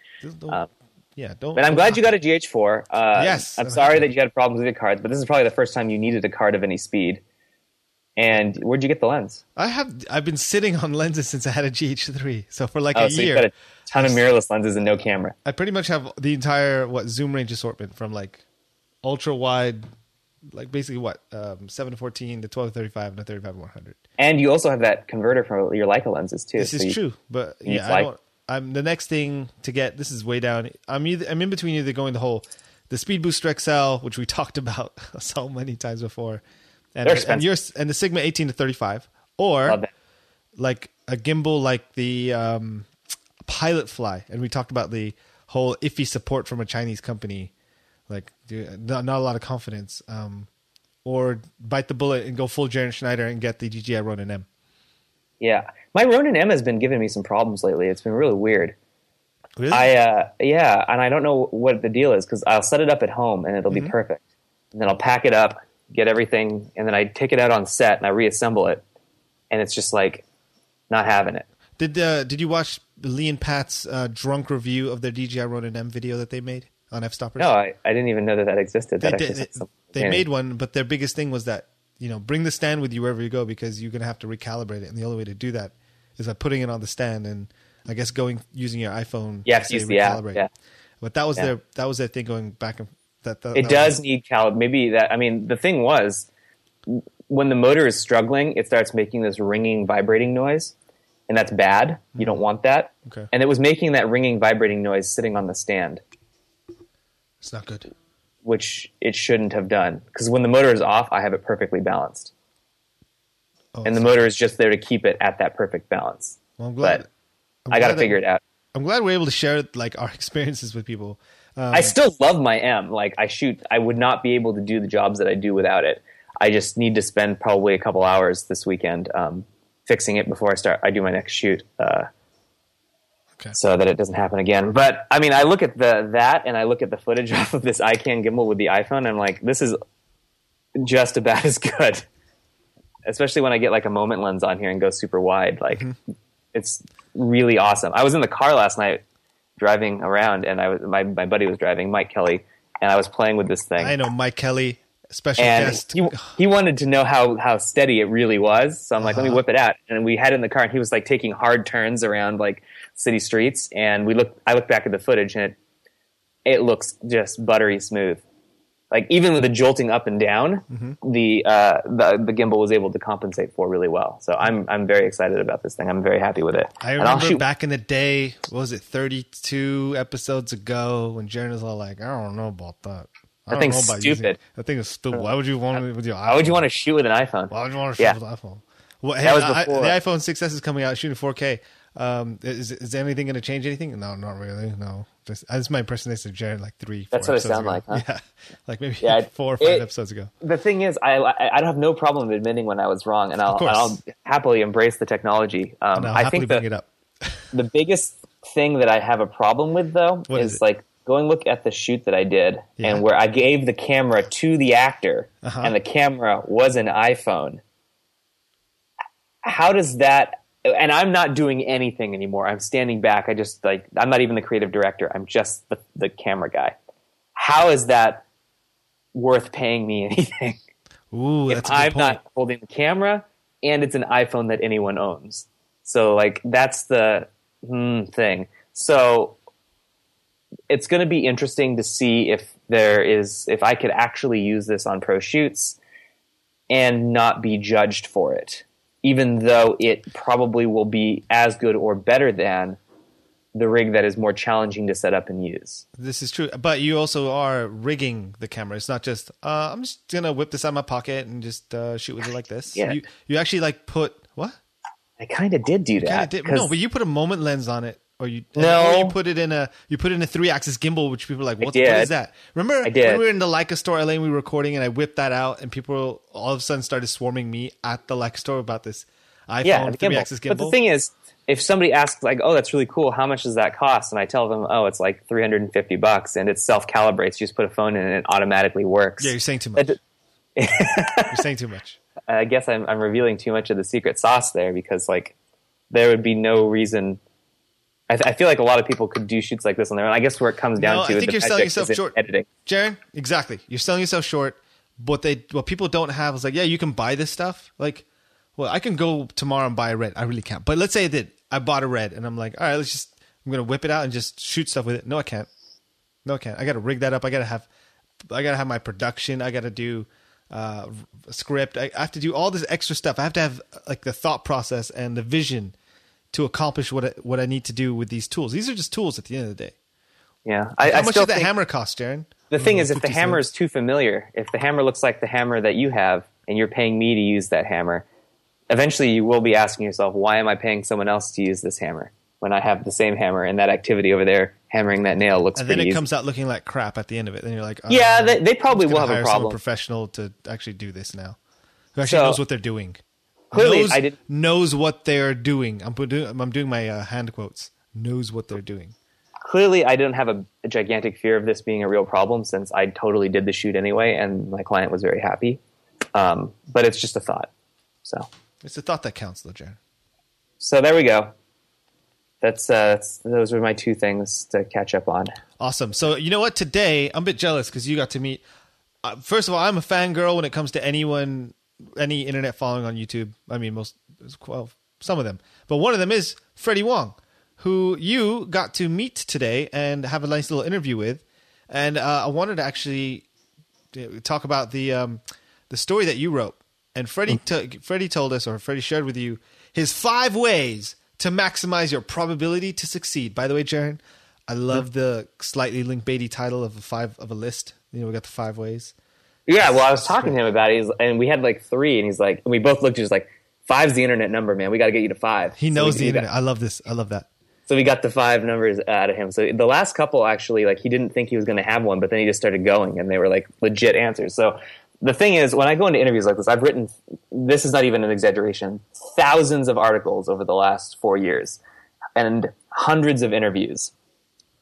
Um, yeah, don't. But I'm glad you got a GH4. Uh, Yes, I'm I'm sorry that you had problems with the cards, but this is probably the first time you needed a card of any speed. And where'd you get the lens? I have. I've been sitting on lenses since I had a GH3. So for like Oh, a so year, you've got a ton of mirrorless lenses and no camera. I pretty much have the entire what zoom range assortment from like ultra wide, like basically what um, seven to fourteen to twelve to thirty five and to thirty five one hundred. And you also have that converter for your Leica lenses too. This so is you- true, but yeah, I don't. I'm the next thing to get. This is way down. I'm either. I'm in between either going the whole the Speed Booster XL, which we talked about so many times before, and They're and expensive. yours and the Sigma 18 to 35, or like a gimbal like the um, Pilot Fly, and we talked about the whole iffy support from a Chinese company, like not, not a lot of confidence, um, or bite the bullet and go full Jaron Schneider and get the DJI Ronin M. Yeah, my Ronin M has been giving me some problems lately. It's been really weird. Really? I uh, yeah, and I don't know what the deal is because I'll set it up at home and it'll Mm-hmm. be perfect, and then I'll pack it up, get everything, and then I take it out on set and I reassemble it, and it's just like not having it. Did uh, did you watch Lee and Pat's uh, drunk review of their DJI Ronin M video that they made on Fstoppers? No, I, I didn't even know that that existed. they that did. They, they made one, but their biggest thing was that you know bring the stand with you wherever you go because you're gonna have to recalibrate it, and the only way to do that is by putting it on the stand and I guess going using your iPhone. Have to use the app, recalibrate. yeah. But that was Yeah. their that was their thing going back and that. that It that does was- need cal. Maybe that. I mean, the thing was when the motor is struggling, it starts making this ringing, vibrating noise, and that's bad. You hmm. don't want that. Okay. And it was making that ringing, vibrating noise sitting on the stand. It's not good. which it shouldn't have done. Because when the motor is off, I have it perfectly balanced, Oh, and the motor is just there to keep it at that perfect balance. well, I'm glad. But I'm I got to figure it out. I'm glad we're able to share like our experiences with people. Um, I still love my M. Like I shoot, I would not be able to do the jobs that I do without it. I just need to spend probably a couple hours this weekend um, fixing it before I start. I do my next shoot. Uh, Okay. So that it doesn't happen again. But I mean, I look at the that and I look at the footage off of this Ikan gimbal with the iPhone. And I'm like, this is just about as good. especially when I get like a moment lens on here and go super wide. Like Mm-hmm. it's really awesome. I was in the car last night driving around, and I was my my buddy was driving, Mike Kelly, and I was playing with this thing. I know Mike Kelly, special and guest. he, he wanted to know how, how steady it really was. So I'm like, let me Uh-huh. whip it out. And we had it in the car, and he was like taking hard turns around like city streets. And we look, I look back at the footage, and it it looks just buttery smooth. Like even with the jolting up and down, Mm-hmm. the, uh, the the gimbal was able to compensate for really well. So I'm I'm very excited about this thing. I'm very happy with it. I remember shoot- back in the day, what was it, 32 episodes ago, when Jaron was all like, I don't know about that. I don't thing's about using- stupid. That thing is stupid. Why would you want it with your iPhone? Why would you want to shoot with an iPhone? Why would you want to shoot Yeah. with an iPhone? Well, hey, That was I- the iPhone 6S is coming out shooting 4K. Um, is, is anything going to change anything? No, not really. No. Just, that's my impersonation of Jaron like three, four That's what it episodes sound ago. like, huh? Yeah. Like maybe Yeah, four or five it- episodes ago. the thing is, I I don't have no problem admitting when I was wrong, and I'll, Of course. and I'll happily embrace the technology. Um, I think bring the, it up. the biggest thing that I have a problem with though What is is like going look at the shoot that I did Yeah. and where I gave the camera to the actor Uh-huh. and the camera was an iPhone. How does that? And I'm not doing anything anymore. I'm standing back. I just like I'm not even the creative director. I'm just the, the camera guy. How is that worth paying me anything? Ooh, if that's a good I'm point. not holding the camera and it's an iPhone that anyone owns. So like that's the hmm, thing. So it's going to be interesting to see if there is if I could actually use this on pro shoots and not be judged for it, even though it probably will be as good or better than the rig that is more challenging to set up and use. This is true, but you also are rigging the camera. It's not just uh, I'm just gonna whip this out of my pocket and just uh, shoot with it like this. Yeah. You you actually like put what? I kind of did do that. Did no, but you put a moment lens on it, or you No. or you put it in a you put it in a three axis gimbal, which people are like, what, what is that? Remember I did. when we were in the Leica store, LA, and we were recording, and I whipped that out, and people all of a sudden started swarming me at the Leica store about this iPhone yeah, three gimbal. axis gimbal. But the thing is, if somebody asks like, "Oh, that's really cool. How much does that cost?" and I tell them, "Oh, it's like 350 bucks and it self calibrates. You just put a phone in and it automatically works." yeah, you're saying too much. You're saying too much. I guess I'm, I'm revealing too much of the secret sauce there because like there would be no reason. I, I feel like a lot of people could do shoots like this on their own. I guess where it comes down No, to I the think you're selling yourself short. editing. Jaron, exactly. You're selling yourself short. What they what people don't have is like, yeah, you can buy this stuff. Like, well, I can go tomorrow and buy a red. I really can't. But let's say I did. I bought a red, and I'm like, all right, let's just. I'm gonna whip it out and just shoot stuff with it. No, I can't. No, I can't. I gotta rig that up. I gotta have. I gotta have my production. I gotta do uh, a script. I, I have to do all this extra stuff. I have to have like the thought process and the vision to accomplish what I, what I need to do with these tools. These are just tools at the end of the day. Yeah, I, How I much does the hammer cost, Jaron? The thing is, if the hammer cents. is too familiar, if the hammer looks like the hammer that you have, and you're paying me to use that hammer, eventually you will be asking yourself, why am I paying someone else to use this hammer when I have the same hammer and that activity over there hammering that nail looks and then it easy? comes out looking like crap at the end of it. Then you're like, oh, yeah, they, they probably will have a problem. professional to actually do this now. Who actually So- knows what they're doing. Clearly, knows, I didn't- knows what they're doing. I'm putting, I'm doing my uh, hand quotes. Knows what they're doing. Clearly, I didn't have a, a gigantic fear of this being a real problem since I totally did the shoot anyway, and my client was very happy. Um, but it's just a thought. So, It's the thought that counts, though, Jaron. so there we go. That's, uh, that's those were my two things to catch up on. Awesome. So you know what? Today I'm a bit jealous because you got to meet. Uh, first of all, I'm a fangirl when it comes to anyone, any internet following on YouTube. I mean, most, well, some of them, but one of them is Freddie Wong, who you got to meet today and have a nice little interview with. And uh, I wanted to actually uh, talk about the um, the story that you wrote. And Freddie, t- Freddie told us, or Freddie shared with you, his five ways to maximize your probability to succeed. By the way, Jaron, I love the slightly linkbaity title of a five of a list. You know, we got the five ways. Yeah, well, I was talking to him about it, and we had like three, and he's like, and we both looked just like, five's the internet number, man. We got to get you to five. He knows we- the internet. I love this. I love that. So we got the five numbers out of him. So the last couple actually, like he didn't think he was going to have one, but then he just started going, and they were like legit answers. So the thing is, when I go into interviews like this, I've written. This is not even an exaggeration. Thousands of articles over the last four years, and hundreds of interviews.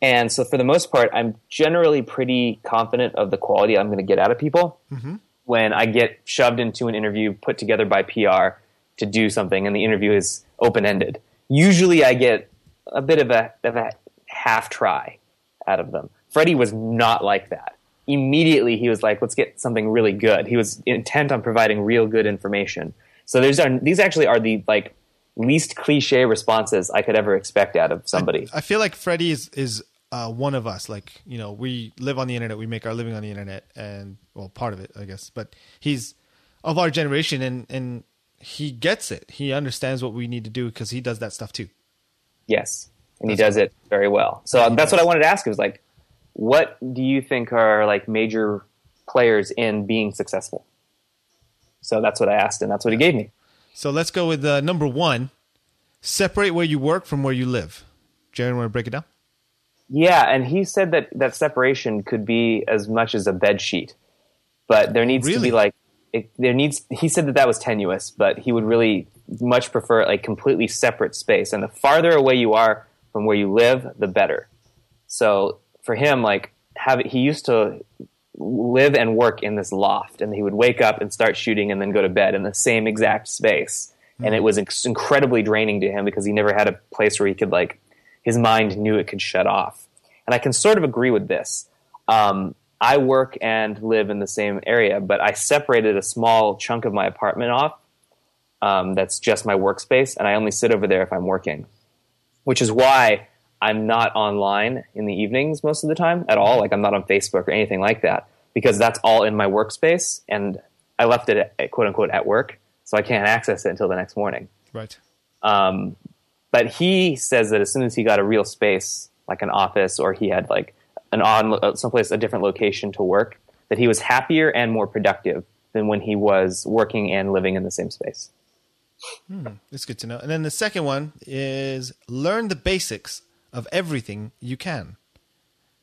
And so, for the most part, I'm generally pretty confident of the quality I'm going to get out of people. Mm-hmm. when I get shoved into an interview put together by PR to do something, and the interview is open ended. Usually, I get a bit of a, of a half try out of them. Freddie was not like that. Immediately, he was like, "Let's get something really good." He was intent on providing real good information. So these are these actually are the like least cliche responses I could ever expect out of somebody. I, I feel like Freddie is is uh, one of us. Like you know, we live on the internet, we make our living on the internet, and well, part of it, I guess. But he's of our generation, and and he gets it. He understands what we need to do because he does that stuff too. Yes, and he does it very well. So yeah, that's what I wanted to ask. Was like, what do you think are like major players in being successful? So that's what I asked, and that's what he gave me. So let's go with uh, number one: separate where you work from where you live. Jaron, want to break it down? Yeah, and he said that that separation could be as much as a bed sheet, but there needs really? to be like it, there needs. He said that that was tenuous, but he would really much prefer like completely separate space. And the farther away you are from where you live, the better. So for him, like have he used to live and work in this loft, and he would wake up and start shooting, and then go to bed in the same exact space. Mm-hmm. And it was inc- incredibly draining to him because he never had a place where he could like his mind knew it could shut off. And I can sort of agree with this. Um, I work and live in the same area, but I separated a small chunk of my apartment off. Um, that's just my workspace, and I only sit over there if I'm working, which is why I'm not online in the evenings most of the time at all. Like I'm not on Facebook or anything like that because that's all in my workspace, and I left it at, quote unquote at work, so I can't access it until the next morning. Right. Um, but he says that as soon as he got a real space, like an office, or he had like an on uh, someplace a different location to work, that he was happier and more productive than when he was working and living in the same space. Hmm, that's good to know. And then the second one is learn the basics of everything you can.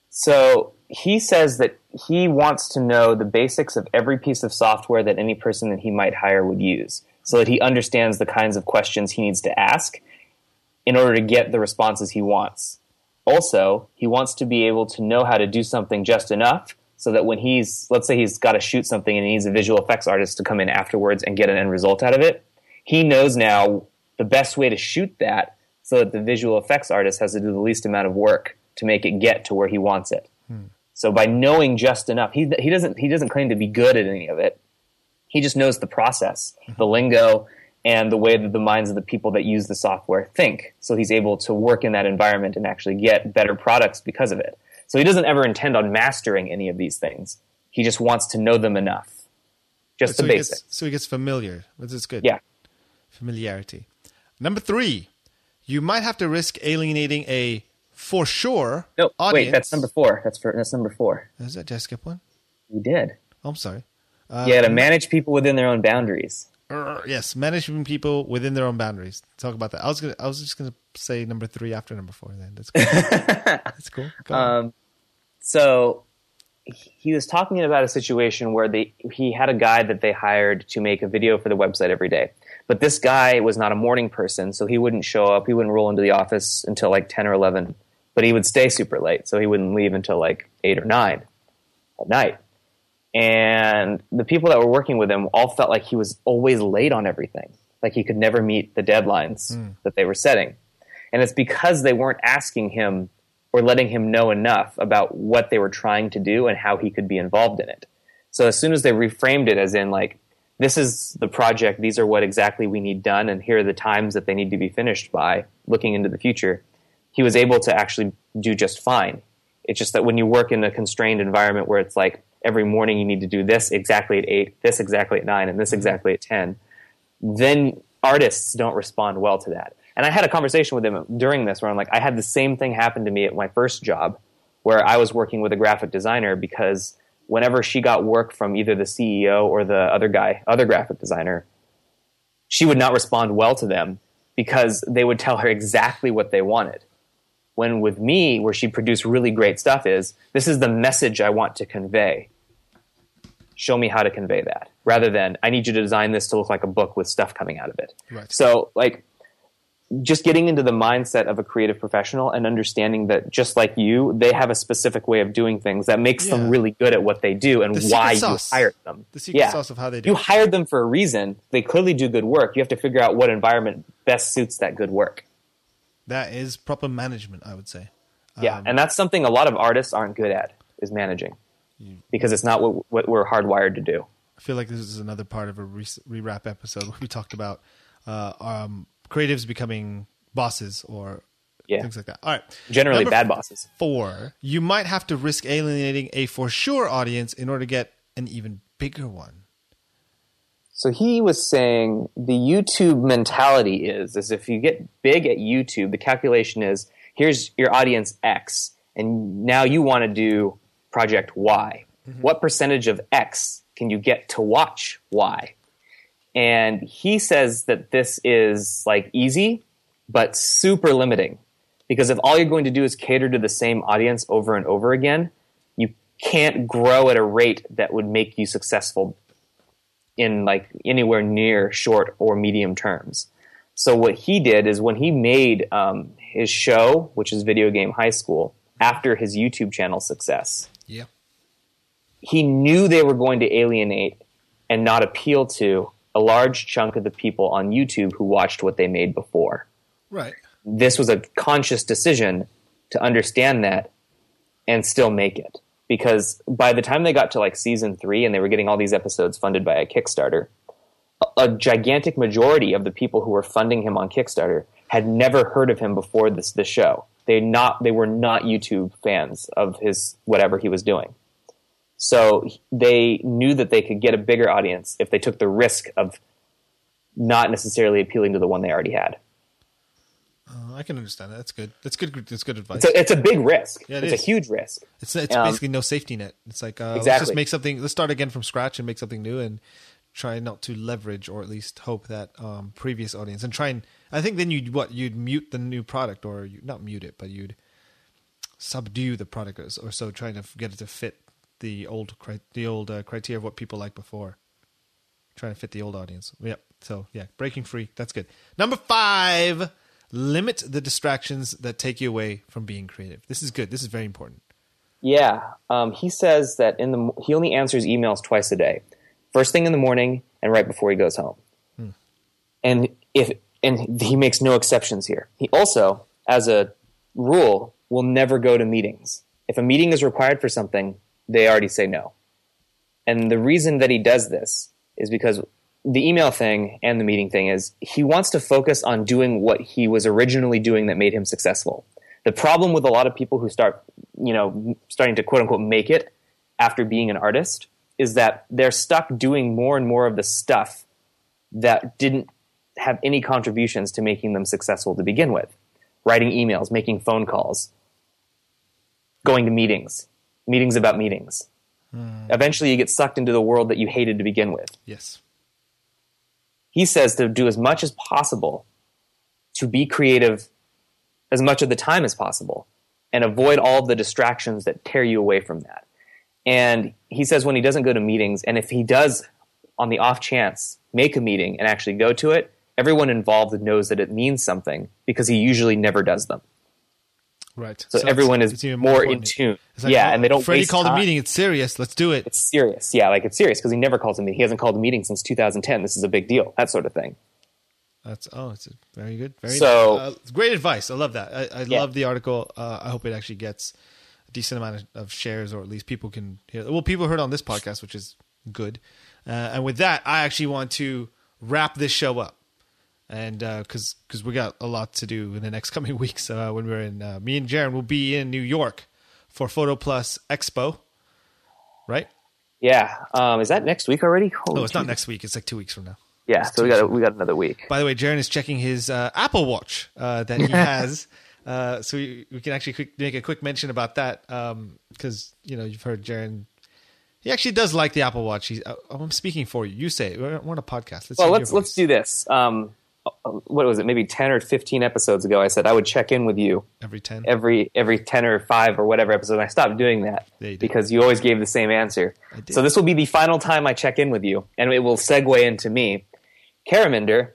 So he says that he wants to know the basics of every piece of software that any person that he might hire would use so that he understands the kinds of questions he needs to ask in order to get the responses he wants. Also, he wants to be able to know how to do something just enough so that when he's, let's say he's got to shoot something and he needs a visual effects artist to come in afterwards and get an end result out of it, he knows now the best way to shoot that so that the visual effects artist has to do the least amount of work to make it get to where he wants it. Hmm. So by knowing just enough, he he doesn't he doesn't claim to be good at any of it. He just knows the process, mm-hmm. the lingo, and the way that the minds of the people that use the software think. So he's able to work in that environment and actually get better products because of it. So he doesn't ever intend on mastering any of these things. He just wants to know them enough. Just so the basics. Gets, so he gets familiar, which is good. Yeah. Familiarity. Number three, you might have to risk alienating a for sure. No, audience. wait, that's number four. That's for that's number four. Is that? Did I skip one? We did. Oh, I'm sorry. Uh, yeah, to manage people within their own boundaries. Yes, managing people within their own boundaries. Talk about that. I was gonna. I was just gonna say number three after number four. Then that's cool. that's cool. Um, so he was talking about a situation where they he had a guy that they hired to make a video for the website every day. But this guy was not a morning person, so he wouldn't show up. He wouldn't roll into the office until like 10 or 11. But he would stay super late, so he wouldn't leave until like 8 or 9 at night. And the people that were working with him all felt like he was always late on everything. Like he could never meet the deadlines mm. that they were setting. And it's because they weren't asking him or letting him know enough about what they were trying to do and how he could be involved in it. So as soon as they reframed it as in like, this is the project, these are what exactly we need done, and here are the times that they need to be finished by, looking into the future, he was able to actually do just fine. It's just that when you work in a constrained environment where it's like every morning you need to do this exactly at 8, this exactly at 9, and this mm-hmm. exactly at 10, then artists don't respond well to that. And I had a conversation with him during this where I'm like, I had the same thing happen to me at my first job where I was working with a graphic designer because whenever she got work from either the CEO or the other guy, other graphic designer, she would not respond well to them because they would tell her exactly what they wanted. When with me, where she produced really great stuff, is this is the message I want to convey. Show me how to convey that rather than I need you to design this to look like a book with stuff coming out of it. Right. So, like, just getting into the mindset of a creative professional and understanding that just like you, they have a specific way of doing things that makes Yeah. them really good at what they do and The why you hired them. The secret yeah. sauce of how they do You hired them for a reason. They clearly do good work. You have to figure out what environment best suits that good work. That is proper management, I would say. Yeah, Um, and that's something a lot of artists aren't good at is managing because it's not what, what we're hardwired to do. I feel like this is another part of a re- rewrap episode where we talked about uh, um, creatives becoming bosses or Yeah. things like that. All right. Generally, Number bad bosses. Four, you might have to risk alienating a for sure audience in order to get an even bigger one. So he was saying the YouTube mentality is is if you get big at YouTube, the calculation is here's your audience X, and now you want to do project Y. Mm-hmm. What percentage of X can you get to watch Y? And he says that this is like easy, but super limiting. Because if all you're going to do is cater to the same audience over and over again, you can't grow at a rate that would make you successful in like anywhere near short or medium terms. So what he did is when he made um, his show, which is Video Game High School, after his YouTube channel success, Yeah. he knew they were going to alienate and not appeal to a large chunk of the people on YouTube who watched what they made before. Right. This was a conscious decision to understand that and still make it. Because by the time they got to like season three and they were getting all these episodes funded by a Kickstarter, a, a gigantic majority of the people who were funding him on Kickstarter had never heard of him before this the show. They not they were not YouTube fans of his whatever he was doing. So they knew that they could get a bigger audience if they took the risk of not necessarily appealing to the one they already had. Uh, I can understand that. That's good. That's good. That's good advice. It's a, it's a big risk. Yeah, it it's is. a huge risk. It's it's Um, basically no safety net. It's like uh, let's Exactly. just make something. Let's start again from scratch and make something new and try not to leverage or at least hope that um, previous audience and try and I think then you'd what you'd mute the new product or you not mute it but you'd subdue the product or so- trying to get it to fit the old the old uh, criteria of what people like before. Trying to fit the old audience. Yep. So yeah, breaking free. That's good. Number five. Limit the distractions that take you away from being creative. This is good. This is very important. Yeah, um, he says that in the he only answers emails twice a day, first thing in the morning and right before he goes home. And if and he makes no exceptions here. He also, as a rule, will never go to meetings. If a meeting is required for something, they already say no. And the reason that he does this is because the email thing and the meeting thing is he wants to focus on doing what he was originally doing that made him successful. The problem with a lot of people who start, you know, starting to quote unquote make it after being an artist is that they're stuck doing more and more of the stuff that didn't have any contributions to making them successful to begin with. Writing emails, making phone calls, going to meetings, meetings about meetings. Hmm. Eventually, you get sucked into the world that you hated to begin with. Yes. He says to do as much as possible to be creative as much of the time as possible and avoid all the distractions that tear you away from that. And he says when he doesn't go to meetings, and if he does on the off chance make a meeting and actually go to it, everyone involved knows that it means something because he usually never does them. Right. So, it's- everyone is even more in tune. Like, yeah, oh, and they don't. Freddie called a time. meeting. It's serious. Let's do it. It's serious. Yeah, like it's serious because he never calls a meeting. He hasn't called a meeting since 2010. This is a big deal. That sort of thing. That's oh, it's very good. Very So- uh, great advice. I love that. I, I Yeah. love the article. Uh, I hope it actually gets a decent amount of, of shares, or at least people can hear. Well, people heard on this podcast, which is good. Uh, and with that, I actually want to wrap this show up, and because because we got a lot to do in the next coming weeks. Uh, when we're in, uh, me and Jaron will be in New York for Photo Plus Expo, right? Yeah. Um, is that next week already? Holy Oh, it's not Jesus. next week. It's like two weeks from now. Yeah. So we got we got another week. By the way, Jaron is checking his uh, Apple Watch uh, that he has, uh, so we, we can actually quick, make a quick mention about that because you know you've heard Jaron. He actually does like the Apple Watch. He's, uh, I'm speaking for you. You say it. We're on a podcast. Let's Well, let's let's do this. Um, uh, what was it? Maybe 10 or 15 episodes ago, I said I would check in with you every ten. every every 10 or 5 or whatever episode. And I stopped doing that you because you always gave the same answer. So this will be the final time I check in with you, and it will segue into me. Karaminder,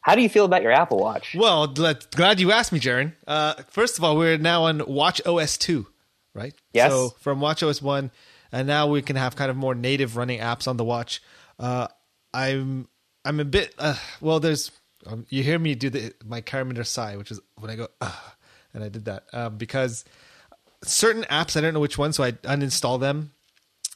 How do you feel about your Apple Watch? Well, glad, glad you asked me, Jaron. Uh, first of all, we're now on Watch OS 2, right? Yes. So from Watch OS 1, and now we can have kind of more native running apps on the watch. Uh, I'm I'm a bit uh, well. There's um, you hear me do the my Karameter sigh, which is when I go uh, and I did that um, because certain apps I don't know which one, so I uninstall them.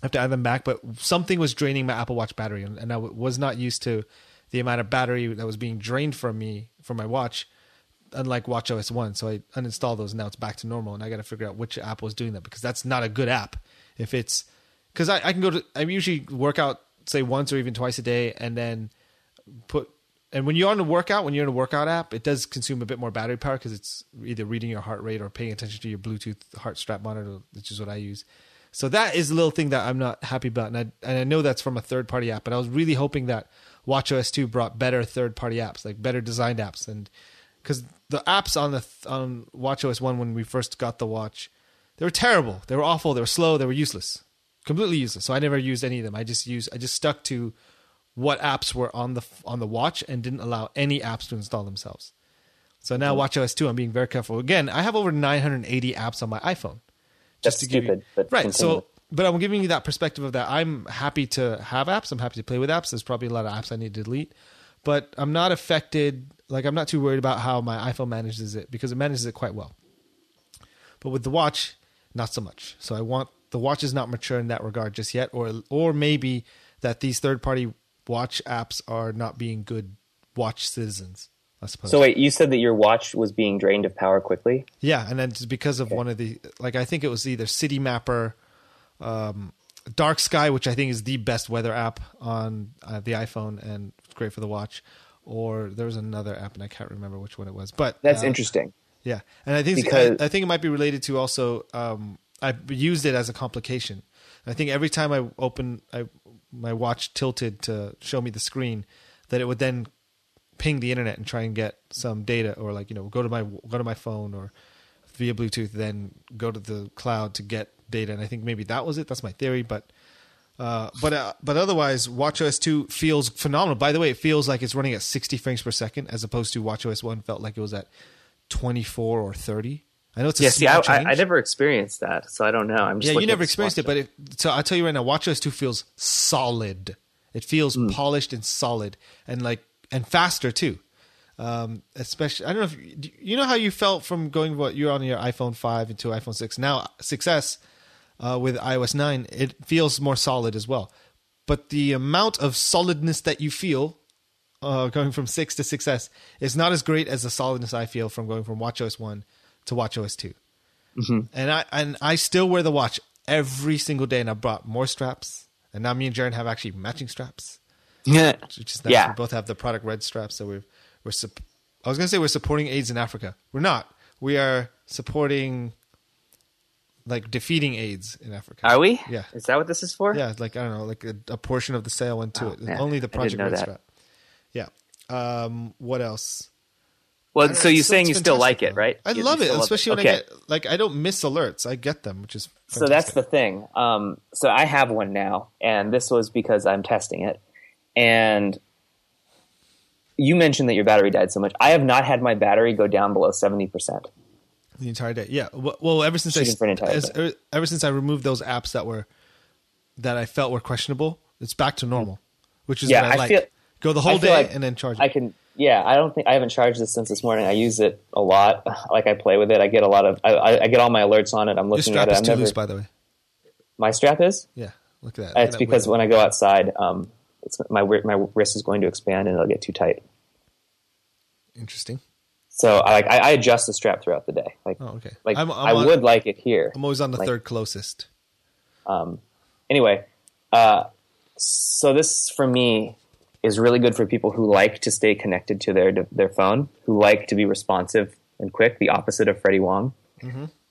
I have to add them back, but something was draining my Apple Watch battery, and, and I w- was not used to the amount of battery that was being drained from me from my watch. Unlike Watch OS one, so I uninstalled those, and now it's back to normal. And I got to figure out which app was doing that because that's not a good app. If it's because I, I can go to, I usually work out say once or even twice a day, and then put and when you're on a workout, when you're in a workout app, it does consume a bit more battery power because it's either reading your heart rate or paying attention to your Bluetooth heart strap monitor, which is what I use. So that is a little thing that I'm not happy about, and I and I know that's from a third party app, but I was really hoping that WatchOS 2 brought better third party apps, like better designed apps, and because the apps on the on WatchOS 1 when we first got the watch, they were terrible, they were awful, they were slow, they were useless, completely useless. So I never used any of them. I just used I just stuck to what apps were on the on the watch and didn't allow any apps to install themselves. So now mm-hmm. WatchOS 2, I'm being very careful. Again, I have over 980 apps on my iPhone. That's stupid. You, but right. continue. So, but I'm giving you that perspective of that. I'm happy to have apps. I'm happy to play with apps. There's probably a lot of apps I need to delete, but I'm not affected. Like I'm not too worried about how my iPhone manages it because it manages it quite well. But with the watch, not so much. So I want the watch is not mature in that regard just yet, or or maybe that these third party watch apps are not being good watch citizens. I suppose. So wait, you said that your watch was being drained of power quickly. Yeah, and then it's because of one of the like I think it was either Citymapper, um, Dark Sky, which I think is the best weather app on uh, the iPhone and it's great for the watch, or there was another app and I can't remember which one it was. But That's uh, interesting. Yeah, and I think Because- I, I think it might be related to also um, I used it as a complication. I think every time I open I, my watch tilted to show me the screen, that it would then ping the internet and try and get some data, or like you know go to my go to my phone or via Bluetooth, then go to the cloud to get data. And I think maybe that was it. That's my theory, but. Uh, but uh, but otherwise, WatchOS 2 feels phenomenal. By the way, it feels like it's running at 60 frames per second, as opposed to WatchOS 1 felt like it was at 24 or 30. I know it's a Yeah, see, I, I. I never experienced that, so I don't know. I'm just yeah, you never experienced it, but it, so I'll tell you right now, WatchOS 2 feels solid. It feels Hmm. polished and solid, and like and faster too. Um, especially, I don't know if you, you know how you felt from going what you're on your iPhone 5 into iPhone 6. Now success uh, with iOS 9, it feels more solid as well. But the amount of solidness that you feel uh, going from 6 to 6s is not as great as the solidness I feel from going from WatchOS 1 to watch OS 2 and I and I still wear the watch every single day, and I brought more straps. And now me and Jaron have actually matching straps, Yeah. which is nice. Yeah. We both have the product red straps, so we're we're. Sup- I was gonna say we're supporting AIDS in Africa. We're not. We are supporting like defeating AIDS in Africa. Are we? Yeah. Is that what this is for? Yeah, like I don't know, like a, a portion of the sale went to Oh, it. man. Only the Project Red that. strap. Yeah. Um, what else? Well, so you're it's- saying you still like it, right? I You- love you it, still especially when okay. I get like I don't miss alerts. I get them, which is So that's the thing. Um, so I have one now, and this was because I'm testing it. And you mentioned that your battery died so much. I have not had my battery go down below seventy percent. the entire day. Yeah. Well, well ever since I Shooting for an entire as, day. er- ever since I removed those apps that were that I felt were questionable, it's back to normal, which is Yeah, what I, I like. feel- Go the whole day like and then charge. I it. can. Yeah, I don't think I haven't charged this since this morning. I use it a lot. Like I play with it. I get a lot of. I, I, get all my alerts on it. I'm Your looking strap at it. is I'm too never, loose, by the way. my strap is. Yeah. Look at that. It's That because when I go outside, um, it's my my wrist is going to expand and it'll get too tight. interesting. So I like I, adjust the strap throughout the day. Like Oh, okay. like I'm- I'm I on- would like it here. I'm always on the Like- third closest. Um. Anyway, uh, so this for me is really good for people who like to stay connected to their their phone, who like to be responsive and quick. The opposite of Freddie Wong.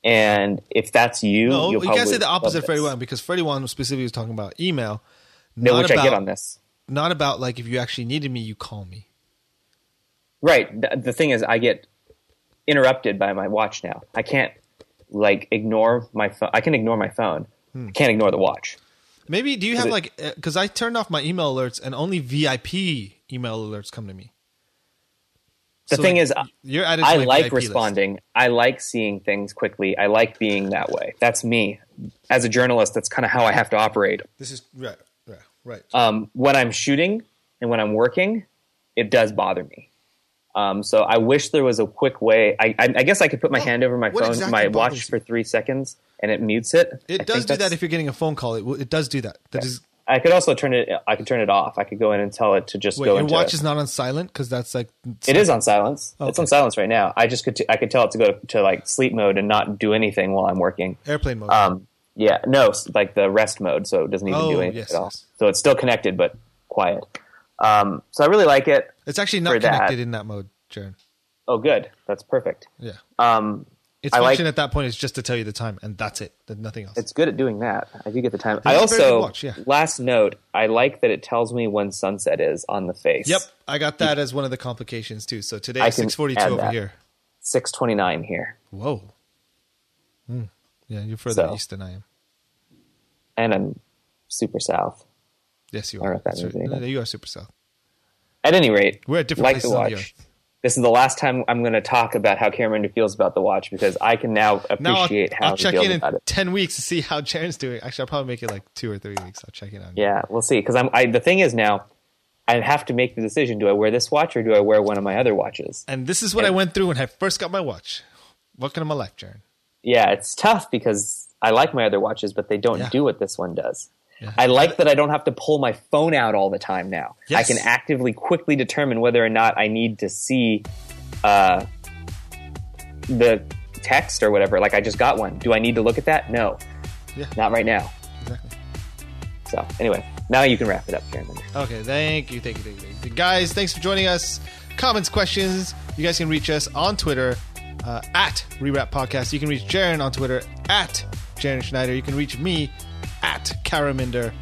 And if that's you, Mm-hmm. No, you can't say the opposite of Freddie. One because Freddie Wong specifically was talking about email, No, not which about I get on this. not about like if you actually needed me, you call me. Right. The, the thing is, I get interrupted by my watch now. I can't like ignore my phone. I can ignore my phone. Hmm. I can't ignore the watch. Maybe do you have like because I turned off my email alerts and only VIP email alerts come to me. The So, thing like, is, you're added. I like VIP list. responding. I like seeing things quickly. I like being that way. That's me. As a journalist, that's kind of how I have to operate. This is right, right, right. Um, when I'm shooting and when I'm working, it does bother me. Um, so I wish there was a quick way. I, I, I guess I could put my Well, hand over my phone, exactly my watch you? for three seconds, and it mutes it. It think does do that if you're getting a phone call. It, it does do that. That is. I could also turn it. I could turn it off. I could go in and tell it to just Wait, go your into. watch is not on silent because that's like. it is on silence. It's on silence right now. I just could. T- I could tell it to go to like sleep mode and not do anything while I'm working. airplane mode. Um, yeah, no, like the rest mode, so it doesn't even Oh, do anything yes, at all. yes. So it's still connected but quiet. Um, so I really like it. it's actually not that- connected in that mode, Jaron. Oh, good. That's perfect. Yeah. Um, Its I like- function at that point is just to tell you the time, and that's it. Nothing else. it's good at doing that. I do get the time. It's I a very good also watch, yeah. last note. I like that it tells me when sunset is on the face. Yep, I got that as one of the complications too. So today I is can six forty two over that. here. six twenty nine here, Whoa. Hmm. Yeah, you're further So. east than I am. and I'm super south. Yes, you are. that That's right. anything. You are super south. At any rate, We're at different like places the on watch. the earth. This is the last time I'm going to talk about how Cameron feels about the watch because I can now Now I'll, appreciate how I'll he check in it. ten weeks to see how Jaron's doing. Actually, I'll probably make it like two or three weeks. I'll check in on. Yeah, we'll see. Because I'm. I, the thing is now, I have to make the decision: do I wear this watch or do I wear one of my other watches? And this is what I went through when I first got my watch. Welcome to my life, Jaron. Yeah, it's tough because I like my other watches, but they don't Yeah. do what this one does. Yeah. I like that I don't have to pull my phone out all the time now. I can actively, quickly determine whether or not I need to see uh, the text or whatever. Like I just got one. Do I need to look at that? No, Yeah, not right now. exactly. So anyway, now you can wrap it up, Karen. Okay, thank you, thank you, thank you, thank you. Guys, thanks for joining us. Comments, questions, you guys can reach us on Twitter uh, at Rewrap Podcast. You can reach Jaron on Twitter at Jaron Schneider. You can reach me at Karaminder.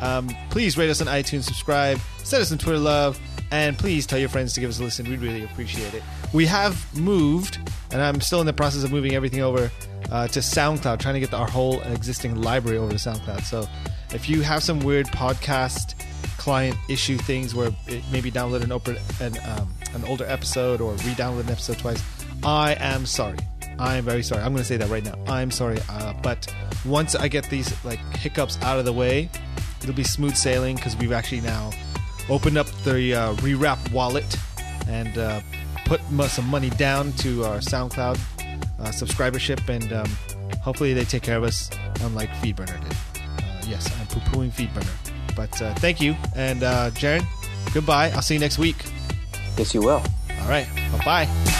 Um, please rate us on iTunes, subscribe, send us some Twitter love, and please tell your friends to give us a listen. We'd really appreciate it. We have moved, and I'm still in the process of moving everything over uh, to SoundCloud, trying to get our whole existing library over to SoundCloud. So if you have some weird podcast client issue things where it maybe download an, open, an, um, an older episode or re-download an episode twice, I am sorry. I am very sorry. I'm going to say that right now. I'm sorry. Uh, but once I get these like hiccups out of the way, it'll be smooth sailing because we've actually now opened up the uh, rewrap wallet and uh, put some money down to our SoundCloud uh, subscribership, and um, hopefully they take care of us, unlike Feedburner did. Uh, yes, I'm poo-pooing Feedburner, but uh, thank you, and uh, Jaron, goodbye. I'll see you next week. Yes, you will. All right, bye bye.